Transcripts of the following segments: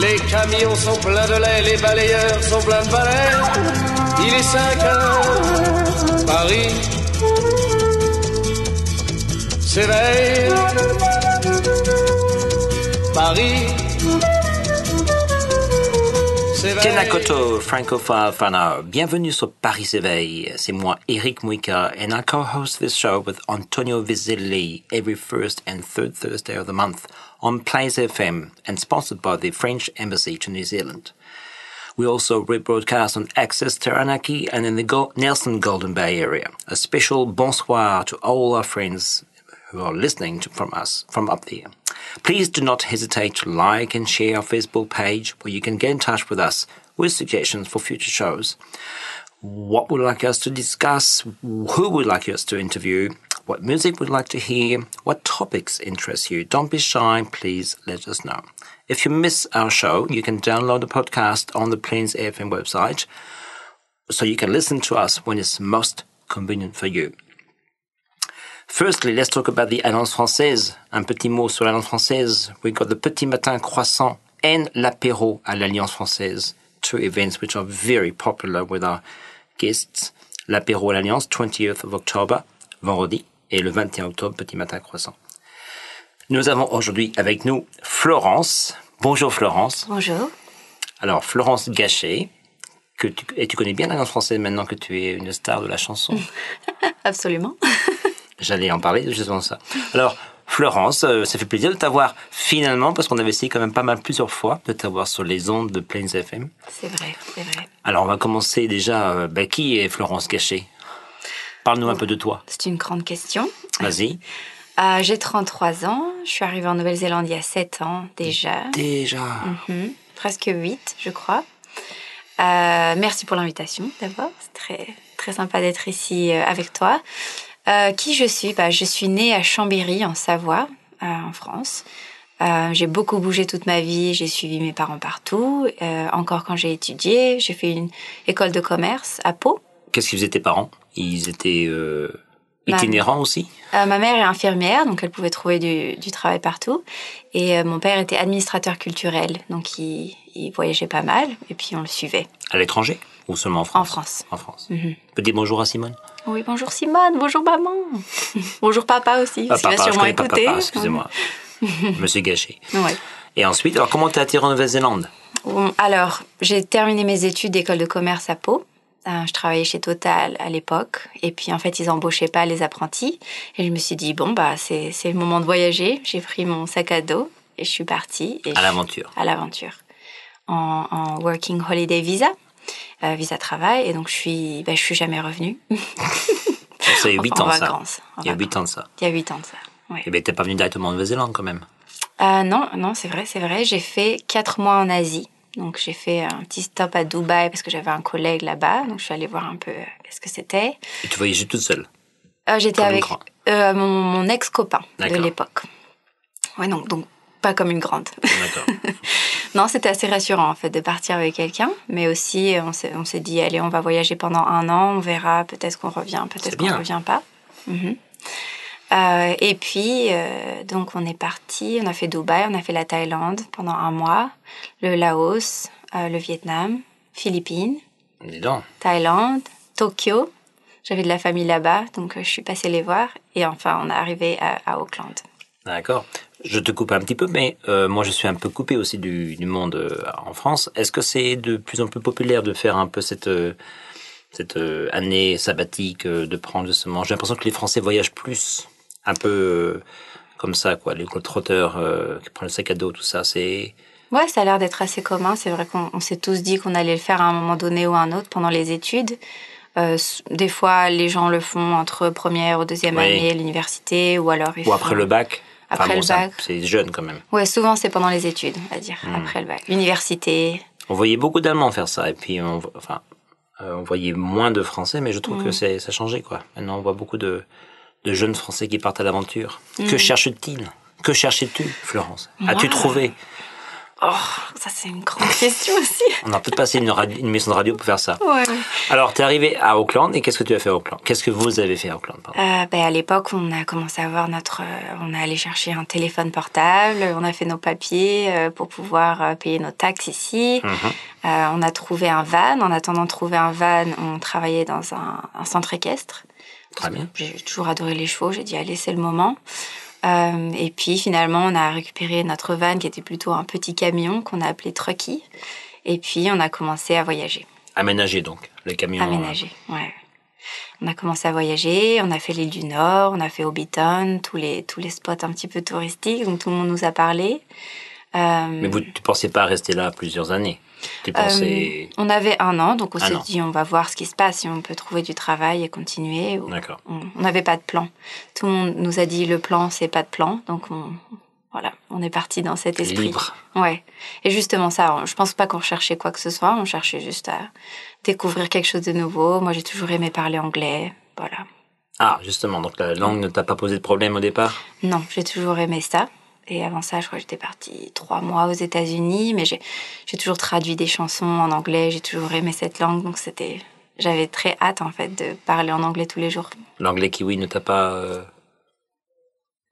Les camions sont pleins de lait, les balayeurs sont pleins de balais. Il est 5 heures, Paris s'éveille. Paris Kenakoto Francophone Fana, bienvenue sur Paris Éveil. C'est moi, Eric Muika, and I co-host this show with Antonio Vizilli every first and third Thursday of the month on Plains FM and sponsored by the French Embassy to New Zealand. We also rebroadcast on Access Taranaki and in the Go- Nelson Golden Bay area. A special bonsoir to all our friends who are listening to, from us from up there. Please do not hesitate to like and share our Facebook page where you can get in touch with us with suggestions for future shows. What would like us to discuss? Who would like us to interview? What music would you like to hear? What topics interest you? Don't be shy. Please let us know. If you miss our show, you can download the podcast on the Plains FM website so you can listen to us when it's most convenient for you. Firstly, let's talk about the Alliance Française. Un petit mot sur l'Alliance Française. We got the Petit Matin Croissant and l'Apéro à l'Alliance Française. Two events which are very popular with our guests. L'Apéro à l'Alliance, 20th of October, vendredi, et le 21 octobre, Petit Matin Croissant. Nous avons aujourd'hui avec nous Florence. Bonjour Florence. Bonjour. Alors, Florence Gachet, que tu, et tu connais bien l'Alliance Française maintenant que tu es une star de la chanson. Absolument. J'allais en parler justement ça. Alors, Florence, euh, ça fait plaisir de t'avoir finalement, parce qu'on avait essayé quand même pas mal plusieurs fois de t'avoir sur les ondes de Plains FM. C'est vrai, c'est vrai. Alors, on va commencer déjà. Euh, bah, qui est Florence Gachet? Parle-nous un peu de toi. C'est une grande question. Vas-y. Euh, J'ai 33 ans. Je suis arrivée en Nouvelle-Zélande il y a 7 ans déjà. Déjà. Mhm. Presque 8, je crois. Euh, merci pour l'invitation d'abord. C'est très, très sympa d'être ici euh, avec toi. Euh, qui je suis? Bah, Je suis née à Chambéry, en Savoie, en France. Euh, j'ai beaucoup bougé toute ma vie, j'ai suivi mes parents partout. Euh, encore quand j'ai étudié, j'ai fait une école de commerce à Pau. Qu'est-ce qu'ils faisaient tes parents? Ils étaient euh, Ma- itinérants aussi? Euh, ma mère est infirmière, donc elle pouvait trouver du, du travail partout. Et euh, mon père était administrateur culturel, donc il, il voyageait pas mal, et puis on le suivait. À l'étranger? Ou seulement en France? En France. En France. Peux dire bonjour à Simone? Oui, bonjour Simone, bonjour maman. bonjour papa aussi, parce qu'il va je sûrement écouter. papa, excusez-moi. Monsieur Gachet. Ouais. Et ensuite, alors comment t'es attiré en Nouvelle-Zélande? Alors, j'ai terminé mes études d'école de commerce à Pau. Euh, je travaillais chez Total à l'époque. Et puis, en fait, ils embauchaient pas les apprentis. Et je me suis dit, bon, bah, c'est le moment de voyager. J'ai pris mon sac à dos et je suis partie. Et À l'aventure. À l'aventure. En, en Working Holiday Visa. euh, visa travail. Et donc, je suis, bah, je suis jamais revenue. Ça fait 8 en ans ça. vacances, en Il y a vacances. 8 ans de ça. Il y a 8 ans de ça. Ouais. Eh bien, t'es pas venu directement en Nouvelle-Zélande quand même. Euh, non, non, c'est vrai, c'est vrai. J'ai fait quatre mois en Asie. Donc j'ai fait un petit stop à Dubaï parce que j'avais un collègue là-bas. Donc je suis allée voir un peu euh, qu'est-ce que c'était. Et tu voyageais toute seule? Euh, J'étais avec euh, mon, mon ex-copain de l'époque. Ouais, donc, donc pas comme une grande. D'accord. non, c'était assez rassurant en fait de partir avec quelqu'un. Mais aussi, on s'est dit, allez, on va voyager pendant un an, on verra, peut-être qu'on revient, peut-être qu'on bien. revient pas. Mhm. Euh, et puis, euh, donc on est parti, on a fait Dubaï, on a fait la Thaïlande pendant un mois, le Laos, euh, le Vietnam, Philippines, Dis donc. Thaïlande, Tokyo. J'avais de la famille là-bas, donc je suis passée les voir. Et enfin, on est arrivé à, à Auckland. D'accord. Je te coupe un petit peu, mais euh, moi je suis un peu coupé aussi du, du monde euh, en France. Est-ce que c'est de plus en plus populaire de faire un peu cette, euh, cette année sabbatique, de prendre justement? J'ai l'impression que les Français voyagent plus, un peu euh, comme ça, quoi. Les globetrotters euh, qui prennent le sac à dos, tout ça, c'est... Ouais, ça a l'air d'être assez commun. C'est vrai qu'on on s'est tous dit qu'on allait le faire à un moment donné ou à un autre pendant les études. Euh, des fois, les gens le font entre première ou deuxième Oui. année à l'université ou alors ils Ou après font- le bac après Enfin, bon, le bac. C'est jeune quand même. Ouais, souvent c'est pendant les études, on va dire, Hmm. après le bac. Université. On voyait beaucoup d'Allemands faire ça, et puis on, enfin, euh, on voyait moins de Français, mais je trouve Hmm. que ça a changé, quoi. Maintenant, on voit beaucoup de, de jeunes Français qui partent à l'aventure. Que cherches-t-il Que cherchais-tu, Florence? As-tu trouvé? Oh, ça c'est une grande question aussi. On a peut-être passé une, radio- une émission de radio pour faire ça. Ouais. Alors, tu es arrivé à Auckland, et qu'est-ce que tu as fait à Auckland? Qu'est-ce que vous avez fait à Auckland Euh, ben, à l'époque, on a commencé à avoir notre. euh, on est allé chercher un téléphone portable, on a fait nos papiers euh, pour pouvoir payer nos taxes ici. Mhm. Euh, on a trouvé un van. En attendant de trouver un van, on travaillait dans un, un centre équestre. Très bien. J'ai toujours adoré les chevaux. J'ai dit, allez, c'est le moment. Euh, et puis finalement, on a récupéré notre van qui était plutôt un petit camion qu'on a appelé Trucky. Et puis, on a commencé à voyager. Aménagé, donc, le camion. Aménagé, ouais. On a commencé à voyager, on a fait l'île du Nord, on a fait Hobbiton, tous les, tous les spots un petit peu touristiques dont tout le monde nous a parlé. Euh, Mais vous, tu pensais pas rester là plusieurs années Tu pensais... euh, on avait un an, donc on s'est dit on va voir ce qui se passe, si on peut trouver du travail et continuer. D'accord. On on n'avait pas de plan. Tout le monde nous a dit le plan, c'est pas de plan, donc on, voilà, on est parti dans cet esprit. Libre. Ouais. Et justement ça, je pense pas qu'on cherchait quoi que ce soit, on cherchait juste à découvrir quelque chose de nouveau. Moi, j'ai toujours aimé parler anglais, voilà. Ah, justement, donc la langue ne t'a pas posé de problème au départ? Non, j'ai toujours aimé ça. Et avant ça, je crois que j'étais partie trois mois aux États-Unis, mais j'ai toujours traduit des chansons en anglais. J'ai toujours aimé cette langue, donc c'était j'avais très hâte en fait de parler en anglais tous les jours. L'anglais kiwi ne t'a pas euh,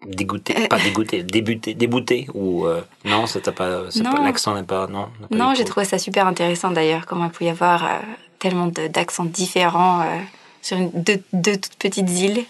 dégoûté? Euh. Pas dégoûté, débuté, débouté? Ou euh, non, ça t'a pas, l'accent n'est pas, non pas Non, j'ai trouvé ça super intéressant d'ailleurs, comment il peut y avoir euh, tellement d'accents différents euh, sur une, deux, deux toutes petites îles.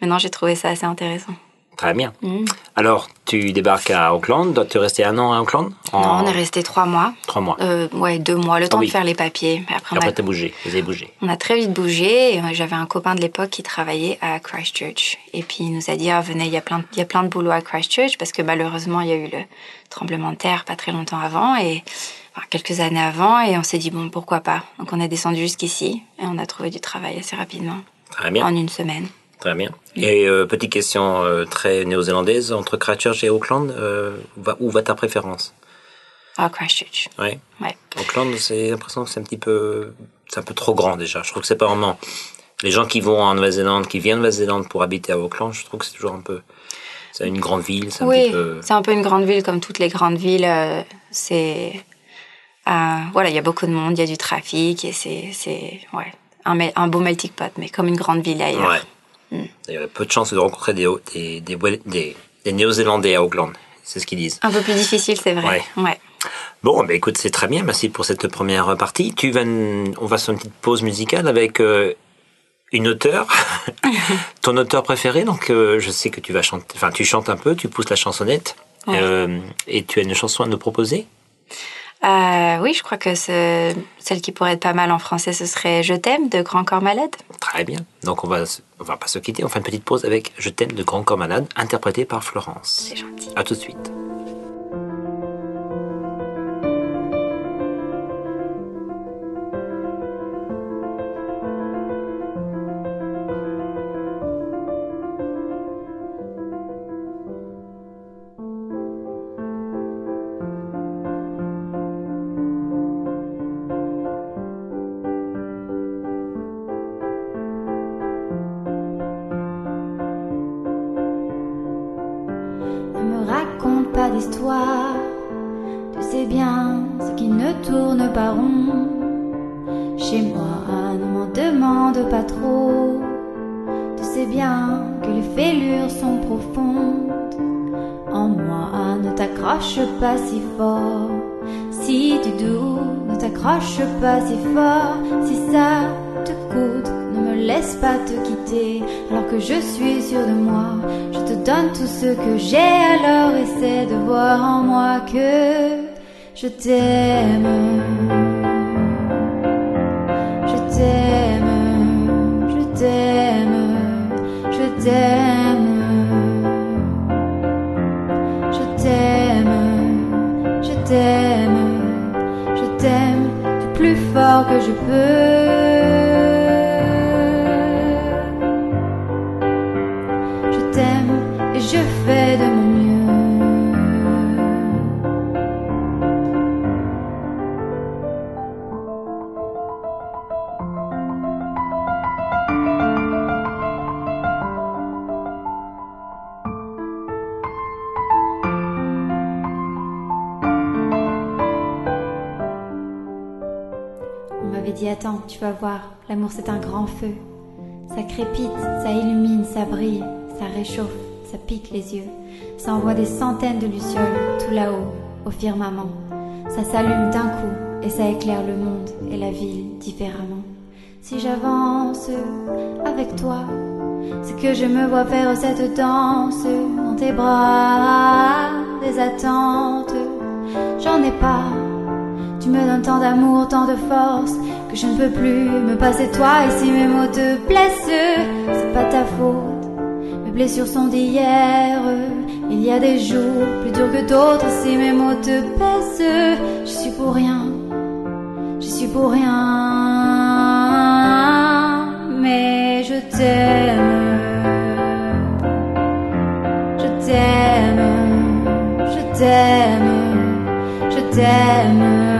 Mais non, j'ai trouvé ça assez intéressant. Très bien. Mm. Alors, tu débarques à Auckland, tu es resté un an à Auckland En Non, on est resté trois mois. Trois mois. Euh, ouais, deux mois, le temps oui. de faire les papiers. Après, Et on a après, bougé, vous avez bougé. On a très vite bougé euh, j'avais un copain de l'époque qui travaillait à Christchurch. Et puis il nous a dit, ah, venez, il y, a plein, de- il y a plein de boulot à Christchurch parce que malheureusement, il y a eu le tremblement de terre pas très longtemps avant et enfin, quelques années avant. Et on s'est dit, bon, pourquoi pas? Donc on est descendu jusqu'ici et on a trouvé du travail assez rapidement, Très bien, en une semaine. Très bien. Et euh, petite question euh, très néo-zélandaise, entre Christchurch et Auckland, euh, va- où va ta préférence? À Christchurch. Ouais. Ouais. Auckland, c'est l'impression que c'est un petit peu, c'est un peu trop grand déjà. Je trouve que c'est pas vraiment. Les gens qui vont en Nouvelle-Zélande, qui viennent de Nouvelle-Zélande pour habiter à Auckland, je trouve que c'est toujours un peu, c'est une grande ville, c'est un Oui, petit peu. c'est un peu une grande ville comme toutes les grandes villes. c'est voilà, il y a beaucoup de monde, il y a du trafic et c'est c'est ouais un, un beau melting pot, mais comme une grande ville ailleurs. Ouais. Il y a peu de chances de rencontrer des, des, des, des, des Néo-Zélandais à Auckland. C'est ce qu'ils disent. Un peu plus difficile, c'est vrai. Ouais. Bon, bah écoute, c'est très bien. Merci pour cette première partie. Tu vas, on va sur une petite pause musicale avec euh, une auteure, ton auteur préféré. Donc, euh, je sais que tu vas chanter. Enfin, tu chantes un peu, tu pousses la chansonnette, Ouais. euh, et tu as une chanson à nous proposer? Euh, oui, je crois que ce- celle qui pourrait être pas mal en français, ce serait Je t'aime de Grand Corps Malade. Très bien. Donc, on va, on va pas se quitter. On fait une petite pause avec Je t'aime de Grand Corps Malade, interprété par Florence. C'est gentil. À tout de suite. Ce qui ne tourne pas rond. Chez moi, ne m'en demande pas trop, tu sais bien que les fêlures sont profondes. En moi, ne t'accroche pas si fort. Si tu doutes, ne t'accroche pas si fort. Si ça te coûte, ne me laisse pas te quitter. Alors que je suis sûre de moi, je te donne tout ce que j'ai. Alors essaie de voir en moi que je t'aime. Je t'aime, je t'aime, je t'aime. Je t'aime, je t'aime, je t'aime du plus fort que je peux. Tu vas voir, l'amour c'est un grand feu. Ça crépite, ça illumine, ça brille, ça réchauffe, ça pique les yeux. Ça envoie des centaines de lucioles tout là-haut, au firmament. Ça s'allume d'un coup et ça éclaire le monde et la ville différemment. Si j'avance avec toi, c'est que je me vois faire cette danse dans tes bras, des attentes. J'en ai pas. Tu me donnes tant d'amour, tant de force que je ne peux plus me passer de toi. Et si mes mots te blessent, c'est pas ta faute. Mes blessures sont d'hier. Il y a des jours plus durs que d'autres. Si mes mots te pèsent, je suis pour rien. Je suis pour rien. Mais je t'aime. Je t'aime. Je t'aime. Je t'aime.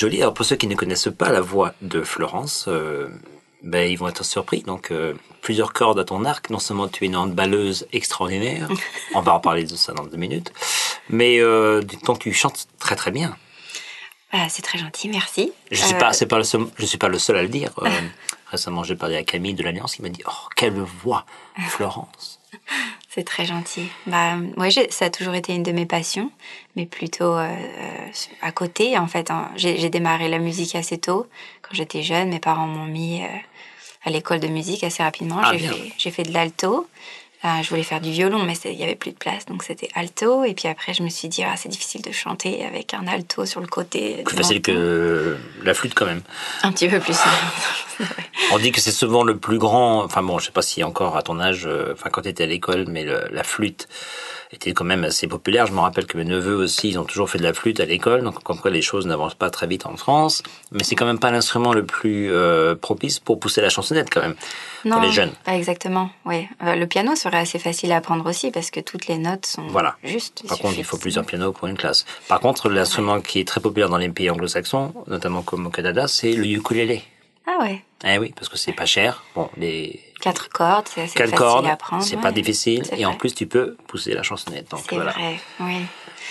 Joli. Alors pour ceux qui ne connaissent pas la voix de Florence, euh, ben, ils vont être surpris. Donc euh, plusieurs cordes à ton arc. Non seulement tu es une handballeuse extraordinaire, on va en parler de ça dans deux minutes, mais euh, donc tu chantes très très bien. Ah, c'est très gentil, merci. Je Euh, pas, c'est pas le seul, je suis pas le seul à le dire. Euh, récemment, j'ai parlé à Camille de l'Alliance, qui m'a dit, oh quelle voix, Florence. C'est très gentil. Bah, moi, ça a toujours été une de mes passions, mais plutôt euh, euh, à côté. En fait, hein. j'ai démarré la musique assez tôt. Quand j'étais jeune, mes parents m'ont mis euh, à l'école de musique assez rapidement. Ah, j'ai fait, de l'alto. Euh, je voulais faire du violon, mais il y avait plus de place, donc c'était alto. Et puis après, je me suis dit, ah, c'est difficile de chanter avec un alto sur le côté. Plus facile que la flûte quand même. Un petit peu plus. On dit que c'est souvent le plus grand. Enfin bon, je sais pas si encore à ton âge, euh, enfin quand tu étais à l'école, mais le- la flûte était quand même assez populaire. Je me rappelle que mes neveux aussi, ils ont toujours fait de la flûte à l'école, donc comme quoi les choses n'avancent pas très vite en France. Mais c'est quand même pas l'instrument le plus euh, propice pour pousser la chansonnette quand même pour les jeunes. Pas exactement, oui. Euh, le piano serait assez facile à apprendre aussi parce que toutes les notes sont Voilà. justes. Par contre, il faut plusieurs pianos pour une classe. Par contre, l'instrument qui est très populaire dans les pays anglo-saxons, notamment comme au Canada, c'est le ukulélé. Ah ouais. Eh oui, parce que c'est pas cher. Bon, les Quatre cordes, c'est assez quatre facile cordes, à apprendre. c'est ouais. pas difficile, et en plus tu peux pousser la chansonnette. Donc voilà. vrai, oui.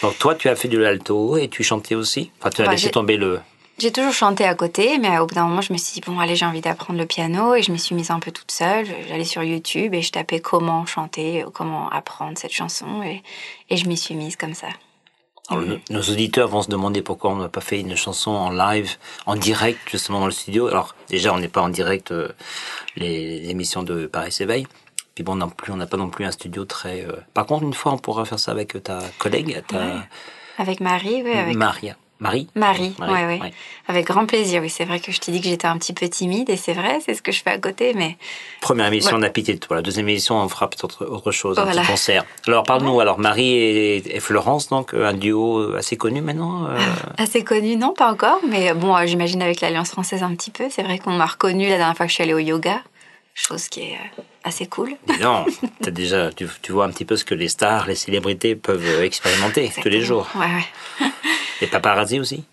Donc toi, tu as fait de l'alto et tu chantais aussi? Enfin, tu as Ouais, laissé tomber le. J'ai toujours chanté à côté, mais au bout d'un moment, je me suis dit, bon, allez, j'ai envie d'apprendre le piano, et je me suis mise un peu toute seule. J'allais sur YouTube et je tapais comment chanter, comment apprendre cette chanson, et, et je m'y suis mise comme ça. Alors, nos- Nos auditeurs vont se demander pourquoi on n'a pas fait une chanson en live, en direct, justement dans le studio. Alors déjà, on n'est pas en direct euh, les, les émissions de Paris s'éveille. Puis bon, non plus, on n'a pas non plus un studio très. euh, Par contre, une fois, on pourra faire ça avec ta collègue, ta Avec Marie, oui, avec Maria. Marie. Marie, Marie, ouais, ouais. ouais. Avec grand plaisir, oui. C'est vrai que je t'ai dit que j'étais un petit peu timide, et c'est vrai, c'est ce que je fais à côté, mais Première émission, Ouais. on a pitié de toi. La deuxième émission, on fera peut-être autre chose, un petit concert. Alors, parle-nous. Alors, Marie et, et Florence, donc, un duo assez connu maintenant. euh, assez connu, non, pas encore, mais bon, euh, j'imagine avec l'Alliance française un petit peu. C'est vrai qu'on m'a reconnu la dernière fois que je suis allée au yoga, chose qui est euh, assez cool. donc, t'as déjà, tu, tu vois un petit peu ce que les stars, les célébrités peuvent euh, expérimenter tous les jours. Ouais, ouais. Les paparazzi aussi.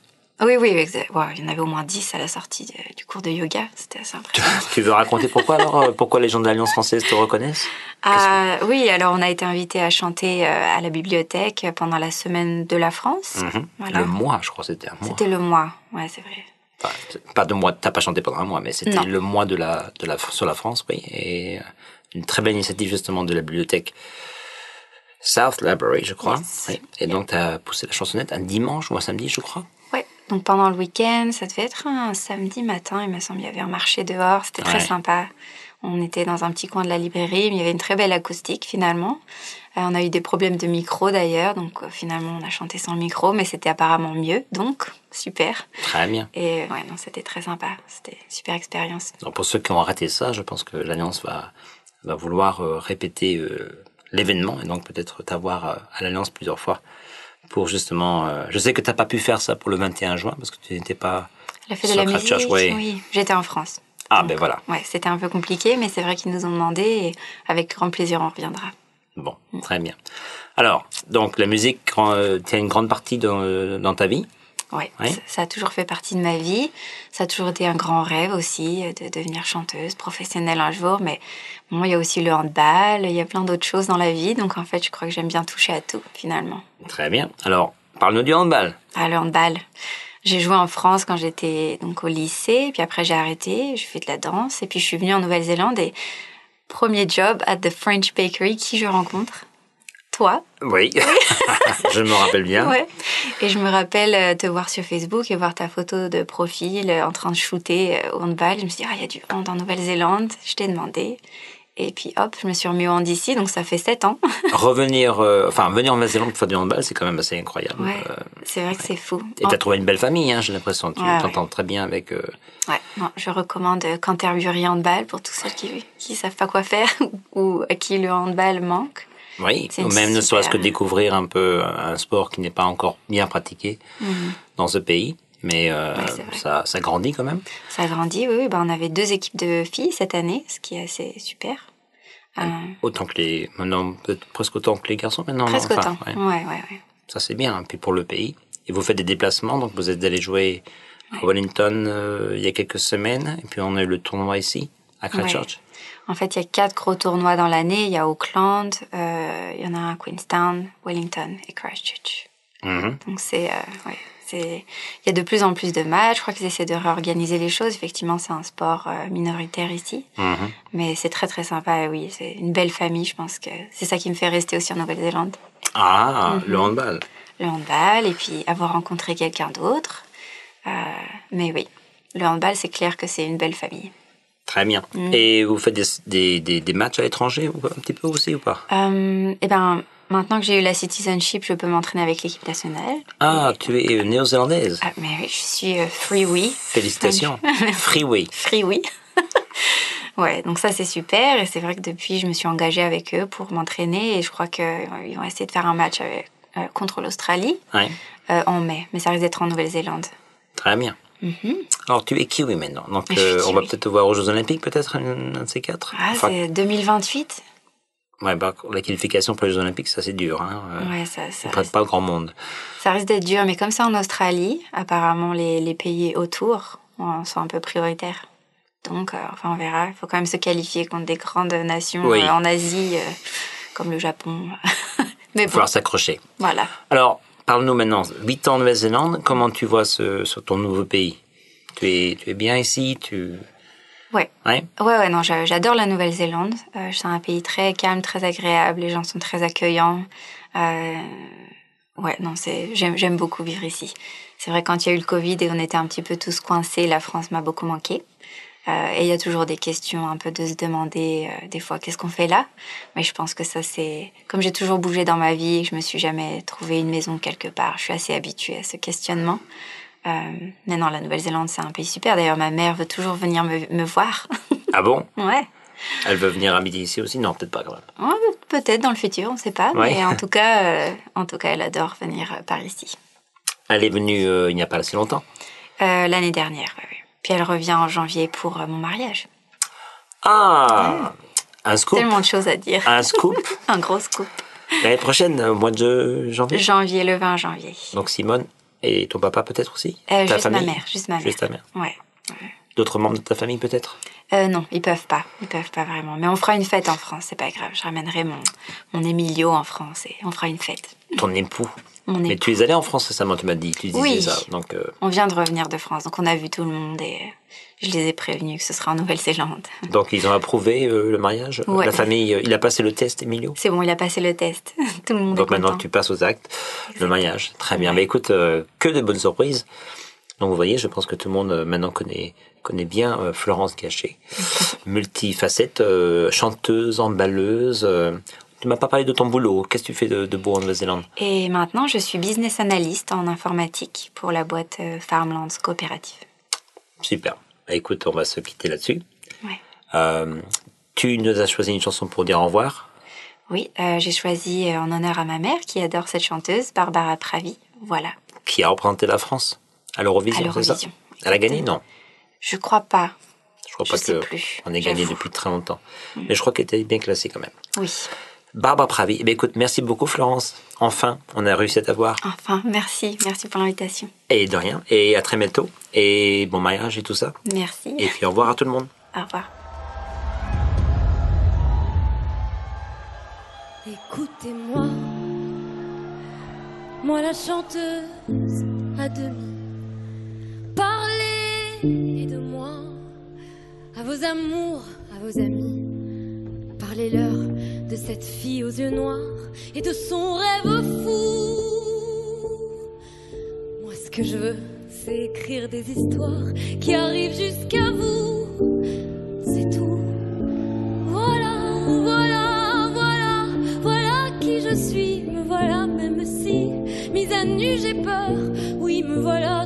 Oui, oui, exa- ouais, il y en avait au moins 10 à la sortie de- du cours de yoga. C'était assez impressionnant. Tu veux raconter pourquoi alors euh, Pourquoi les gens de l'Alliance française te reconnaissent Ah, oui, alors on a été invité à chanter euh, à la bibliothèque pendant la semaine de la France. Mhm. Voilà. Le mois, je crois, c'était un mois. C'était le mois, ouais, c'est vrai. Enfin, pas de mois, t'as pas chanté pendant un mois, mais c'était le mois de la, de la, sur la France, oui. Et euh, une très belle initiative justement de la bibliothèque South Library, je crois. Yes. Oui. Et donc, t'as poussé la chansonnette un dimanche ou un samedi, je crois. Ouais, donc pendant le week-end, ça devait être un samedi matin, il me semble, il y avait un marché dehors, c'était très sympa. On était dans un petit coin de la librairie, mais il y avait une très belle acoustique finalement. Euh, on a eu des problèmes de micro d'ailleurs, donc euh, finalement on a chanté sans micro, mais c'était apparemment mieux, donc super. Très bien. Et ouais, non, c'était très sympa. C'était une super expérience. Donc pour ceux qui ont raté ça, je pense que l'Alliance va, va vouloir euh, répéter l'événement et donc peut-être t'avoir euh, à l'Alliance plusieurs fois pour justement... euh, je sais que t'as pas pu faire ça pour le 21 juin parce que tu n'étais pas... La fête de la ouais. oui. J'étais en France. Ah ben voilà. Ouais, c'était un peu compliqué, mais c'est vrai qu'ils nous ont demandé et avec grand plaisir on reviendra. Bon, très bien. Alors, donc la musique, euh, tient une grande partie dans, euh, dans ta vie. Ouais. Ça, ça a toujours fait partie de ma vie. Ça a toujours été un grand rêve aussi euh, de devenir chanteuse professionnelle un jour. Mais bon, il y a aussi le handball, il y a plein d'autres choses dans la vie. Donc en fait, je crois que j'aime bien toucher à tout finalement. Très bien. Alors, parle-nous du handball. Ah, le handball. J'ai joué en France quand j'étais donc au lycée, puis après j'ai arrêté, j'ai fait de la danse, et puis je suis venue en Nouvelle-Zélande et premier job at the French Bakery, qui je rencontre Toi. Oui, je me rappelle bien. Ouais. Et je me rappelle euh, te voir sur Facebook et voir ta photo de profil euh, en train de shooter euh, au handball. Je me suis dit, ah, il y a du hand en Nouvelle-Zélande. Je t'ai demandé. Et puis hop, je me suis remis au hand ici, donc ça fait sept ans. Revenir, euh, enfin venir en Nouvelle-Zélande pour faire du handball, c'est quand même assez incroyable. Ouais, Euh, c'est vrai que c'est fou. et t'as trouvé une belle famille, hein, j'ai l'impression. Tu Ouais, t'entends très bien avec. euh, Ouais, non, je recommande Canterbury Handball pour tous ceux qui qui savent pas quoi faire ou à qui le handball manque. Oui, ou même ne serait-ce que découvrir un peu un sport qui n'est pas encore bien pratiqué dans ce pays. Mais euh. Ouais, ça, ça grandit quand même. Ça grandit, oui. oui. Ben, on avait deux équipes de filles cette année, ce qui est assez super. Euh, Autant que les. Maintenant, presque autant que les garçons maintenant. presque Enfin, autant. ouais. Ouais, ouais. Ça, c'est bien. Puis pour le pays. Et vous faites des déplacements, donc vous êtes allé jouer à Wellington euh, il y a quelques semaines. Et puis on a eu le tournoi ici, à Christchurch. En fait, il y a quatre gros tournois dans l'année. Il y a Auckland, euh, il y en a un à Queenstown, Wellington et Christchurch. Mhm. Donc c'est, euh, ouais, c'est, il y a de plus en plus de matchs. Je crois qu'ils essaient de réorganiser les choses. Effectivement, c'est un sport euh, minoritaire ici, Mhm. mais c'est très très sympa. et Oui, c'est une belle famille. Je pense que c'est ça qui me fait rester aussi en Nouvelle-Zélande. Ah, Mhm. le handball. Le handball et puis avoir rencontré quelqu'un d'autre. Euh, mais oui, le handball, c'est clair que c'est une belle famille. Très bien. Mm. Et vous faites des, des, des, des matchs à l'étranger un petit peu aussi ou pas? Euh, eh ben, maintenant que j'ai eu la citizenship, je peux m'entraîner avec l'équipe nationale. Ah, tu es euh, néo-zélandaise. Ah, mais oui, je suis euh, freeway. Félicitations. Freeway. Freeway. ouais, donc ça c'est super. Et c'est vrai que depuis, je me suis engagée avec eux pour m'entraîner. Et je crois qu'ils vont essayer de faire un match avec, euh, contre l'Australie Ouais. euh, en mai. Mais ça risque d'être en Nouvelle-Zélande. Très bien. Alors tu es kiwi maintenant, donc euh, on va peut-être te voir aux Jeux Olympiques peut-être un, de ces quatre. Ah, Enfin, c'est 2028 ouais, bah, la qualification pour les Jeux Olympiques, ça c'est dur. Hein. Euh, Ouais, ça, ça, prête pas grand monde. ça risque d'être dur. Mais comme c'est en Australie, apparemment les, les pays autour euh, sont un peu prioritaires. Donc, euh, enfin, on verra. Il faut quand même se qualifier contre des grandes nations Oui. euh, en Asie, euh, comme le Japon. Mais Il va bon, falloir s'accrocher. voilà. Alors, parle-nous maintenant. 8 ans en Nouvelle-Zélande, comment tu vois ce, ton nouveau pays? Tu es, tu es bien ici tu... Ouais. Ouais Ouais, ouais, non, j'a- j'adore la Nouvelle-Zélande. Euh, c'est un pays très calme, très agréable. Les gens sont très accueillants. Euh, ouais, non, c'est, j'aime beaucoup vivre ici. C'est vrai, quand il y a eu le Covid et on était un petit peu tous coincés, la France m'a beaucoup manqué. Euh, et il y a toujours des questions un peu de se demander euh, des fois qu'est-ce qu'on fait là? Mais je pense que ça c'est comme j'ai toujours bougé dans ma vie je me suis jamais trouvé une maison quelque part. Je suis assez habituée à ce questionnement. Euh, mais non, la Nouvelle-Zélande c'est un pays super. D'ailleurs, ma mère veut toujours venir me, me voir. Ah bon? Ouais. Elle veut venir habiter ici aussi? Non, peut-être pas quand même. Ouais, peut-être dans le futur, on ne sait pas. Ouais. Mais en tout cas, en tout cas, elle adore venir par ici. Elle est venue il n'y a pas assez longtemps. L'année dernière, ouais. Puis elle revient en janvier pour euh, mon mariage. Ah Un scoop Tellement de choses à dire. Un scoop Un gros scoop. L'année prochaine, au mois de janvier? Janvier, le 20 janvier. Donc Simone et ton papa peut-être aussi? Euh, juste ma mère, juste ma mère. Juste ta mère. Ouais. D'autres membres de ta famille peut-être? Euh, non, ils peuvent pas. Ils peuvent pas vraiment. Mais on fera une fête en France, c'est pas grave. Je ramènerai mon, mon Emilio en France et on fera une fête. Ton époux Mon Mais époux. tu es allé en France récemment, tu m'as dit. Tu disais Oui. ça. Donc, euh, On vient de revenir de France, donc on a vu tout le monde et euh, je les ai prévenus que ce sera en Nouvelle-Zélande. donc ils ont approuvé euh, le mariage? Ouais. La famille, il a passé le test, Emilio? C'est bon, il a passé le test. tout le monde Donc est maintenant content. tu passes aux actes, le mariage. Très bien. Ouais. Mais écoute, que de bonnes surprises. Donc vous voyez, je pense que tout le monde euh, maintenant connaît connaît bien euh, Florence Gachet, multifacette, euh, chanteuse, emballeuse. Tu m'as pas parlé de ton boulot. Qu'est-ce que tu fais de, de beau en Nouvelle-Zélande? Et maintenant, je suis business analyst en informatique pour la boîte Farmlands Coopérative. Super. Bah, écoute, on va se quitter là-dessus. Ouais. Tu nous as choisi une chanson pour dire au revoir? Oui, euh, j'ai choisi en honneur à ma mère qui adore cette chanteuse, Barbara Pravi. Voilà. Qui a représenté la France à l'Eurovision, À c'est ça l'Eurovision. Elle a gagné Non. Je crois pas. Je crois Je pas sais que plus, on ait gagné. Mm. depuis très longtemps. Mais je crois qu'elle était bien classée quand même. Oui. Barbara Pravi. Eh bien, écoute, merci beaucoup Florence. Enfin, on a réussi à t'avoir. Enfin, merci. Merci pour l'invitation. Et de rien. Et à très bientôt. Et bon mariage et tout ça. Merci. Et puis au revoir à tout le monde. Au revoir. Écoutez-moi, moi la chanteuse à demi. Parlez de moi à vos amours, à vos amis. Parlez-leur de cette fille aux yeux noirs et de son rêve fou. Moi, ce que je veux, c'est écrire des histoires qui arrivent jusqu'à vous. C'est tout. Voilà, voilà, voilà, voilà qui je suis. Me voilà, même si mise à nu j'ai peur. Oui, me voilà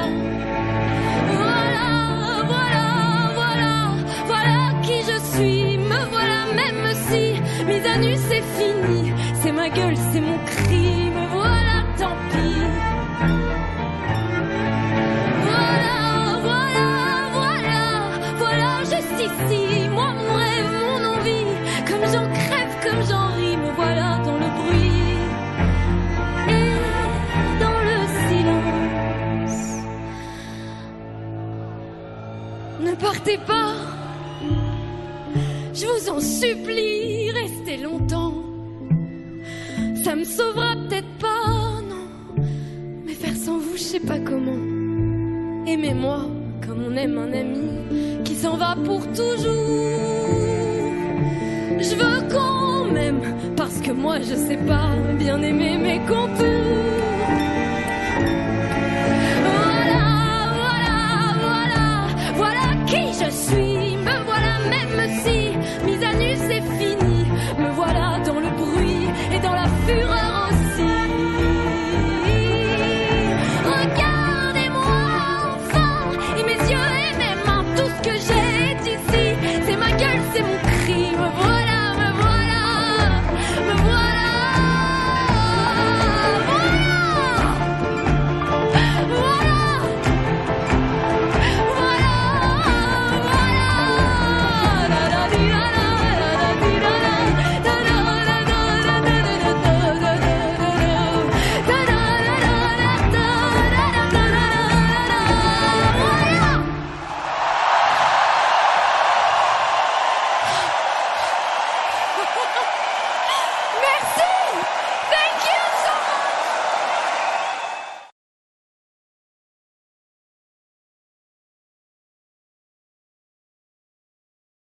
Nu c'est fini. C'est ma gueule, c'est mon cri. Me voilà, tant pis. Voilà, voilà, voilà, voilà, juste ici, moi, mon rêve, mon envie, comme j'en crève, comme j'en ris, me voilà dans le bruit et dans le silence. Ne partez pas, je vous en supplie, restez longtemps. Ça me sauvera peut-être pas, non, mais faire sans vous, je sais pas comment. Aimez-moi comme on aime un ami qui s'en va pour toujours. Je veux qu'on m'aime parce que moi je sais pas bien aimer mais qu'on.